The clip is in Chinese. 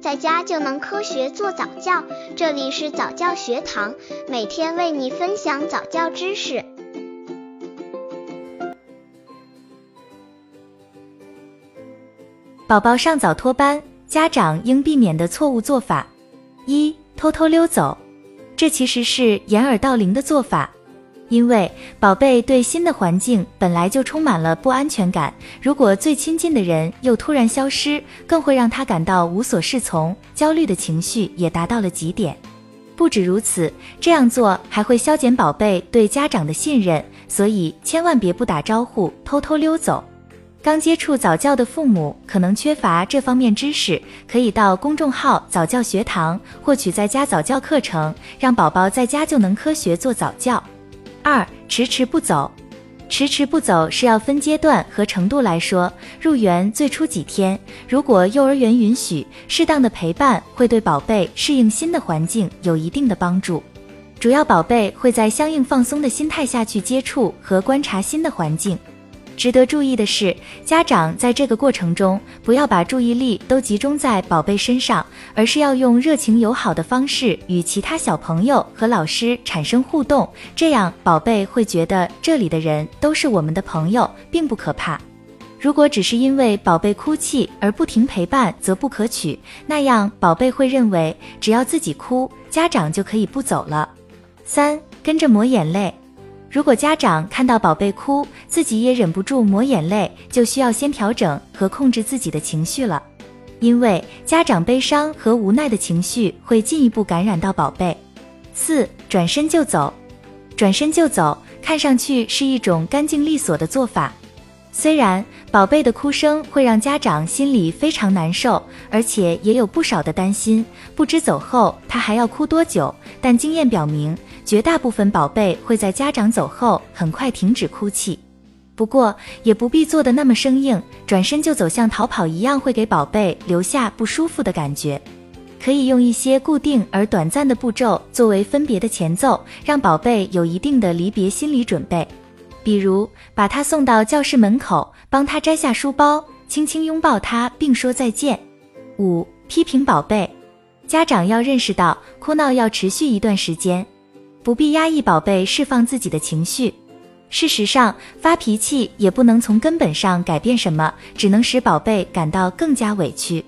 在家就能科学做早教。这里是早教学堂，每天为你分享早教知识。宝宝上早托班，家长应避免的错误做法：一、偷偷溜走。这其实是掩耳盗铃的做法。因为宝贝对新的环境本来就充满了不安全感，如果最亲近的人又突然消失，更会让他感到无所适从，焦虑的情绪也达到了极点。不止如此，这样做还会消减宝贝对家长的信任，所以千万别不打招呼偷偷溜走。刚接触早教的父母可能缺乏这方面知识，可以到公众号早教学堂获取在家早教课程，让宝宝在家就能科学做早教。二迟迟不走，迟迟不走是要分阶段和程度来说。入园最初几天，如果幼儿园允许，适当的陪伴会对宝贝适应新的环境有一定的帮助。主要宝贝会在相应放松的心态下去接触和观察新的环境。值得注意的是，家长在这个过程中不要把注意力都集中在宝贝身上，而是要用热情友好的方式与其他小朋友和老师产生互动，这样宝贝会觉得这里的人都是我们的朋友，并不可怕。如果只是因为宝贝哭泣而不停陪伴，则不可取，那样宝贝会认为只要自己哭，家长就可以不走了。三，跟着抹眼泪。如果家长看到宝贝哭，自己也忍不住抹眼泪，就需要先调整和控制自己的情绪了，因为家长悲伤和无奈的情绪会进一步感染到宝贝。四，转身就走，转身就走，看上去是一种干净利索的做法。虽然宝贝的哭声会让家长心里非常难受，而且也有不少的担心，不知走后他还要哭多久。但经验表明，绝大部分宝贝会在家长走后很快停止哭泣。不过也不必做的那么生硬，转身就走像逃跑一样，会给宝贝留下不舒服的感觉。可以用一些固定而短暂的步骤作为分别的前奏，让宝贝有一定的离别心理准备。比如把他送到教室门口，帮他摘下书包，轻轻拥抱他，并说再见。五、批评宝贝，家长要认识到哭闹要持续一段时间，不必压抑宝贝释放自己的情绪。事实上，发脾气也不能从根本上改变什么，只能使宝贝感到更加委屈。